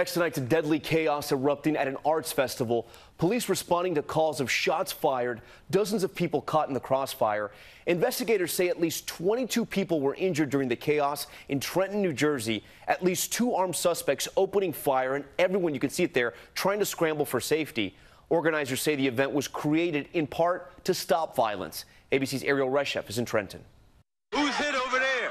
Next tonight to deadly chaos erupting at an arts festival. Police responding to calls of shots fired, dozens of people caught in the crossfire. Investigators say at least 22 people were injured during the chaos in Trenton, New Jersey. At least two armed suspects opening fire, and everyone, you can see it there, trying to scramble for safety. Organizers say the event was created in part to stop violence. ABC's Erielle Reshef is in Trenton. Who's hit?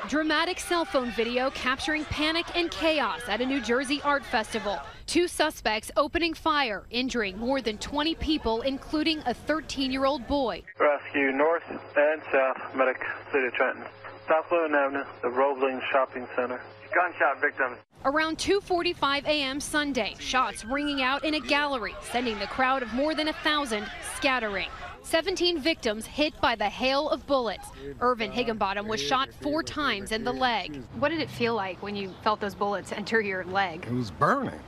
Dramatic cell phone video capturing panic and chaos at a New Jersey art festival. Two suspects opening fire, injuring more than 20 people, including a 13-year-old boy. Rescue north and south, medic, City of Trenton. South Logan Avenue, the Roebling Shopping Center. Gunshot victims. Around 2.45 a.m. Sunday, shots ringing out in a gallery, sending the crowd of more than a thousand scattering. 17 victims hit by the hail of bullets. Irvin Higginbottom was shot four times in the leg. What did it feel like when you felt those bullets enter your leg? It was burning.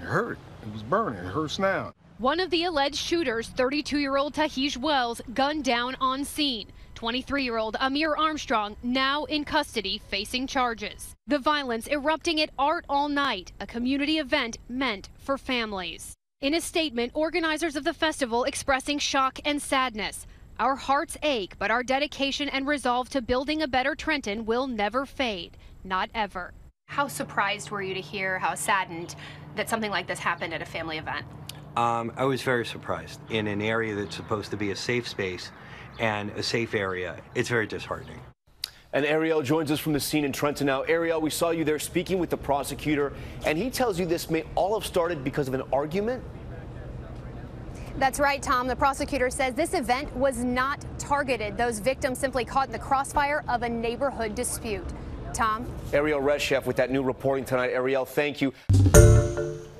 It hurt. It was burning. It hurts now. One of the alleged shooters, 32-year-old Tahaij Wells, gunned down on scene. 23-year-old Amir Armstrong now in custody facing charges. The violence erupting at Art All Night, a community event meant for families. In a statement, organizers of the festival expressing shock and sadness. Our hearts ache, but our dedication and resolve to building a better Trenton will never fade. Not ever. How surprised were you to hear, how saddened that something like this happened at a family event? Um, I was very surprised. In an area that's supposed to be a safe space and a safe area, it's very disheartening. And Erielle joins us from the scene in Trenton now. Erielle, we saw you there speaking with the prosecutor, and he tells you this may all have started because of an argument. That's right, Tom. The prosecutor says this event was not targeted. Those victims simply caught in the crossfire of a neighborhood dispute. Tom? Erielle Reshef with that new reporting tonight. Erielle, thank you.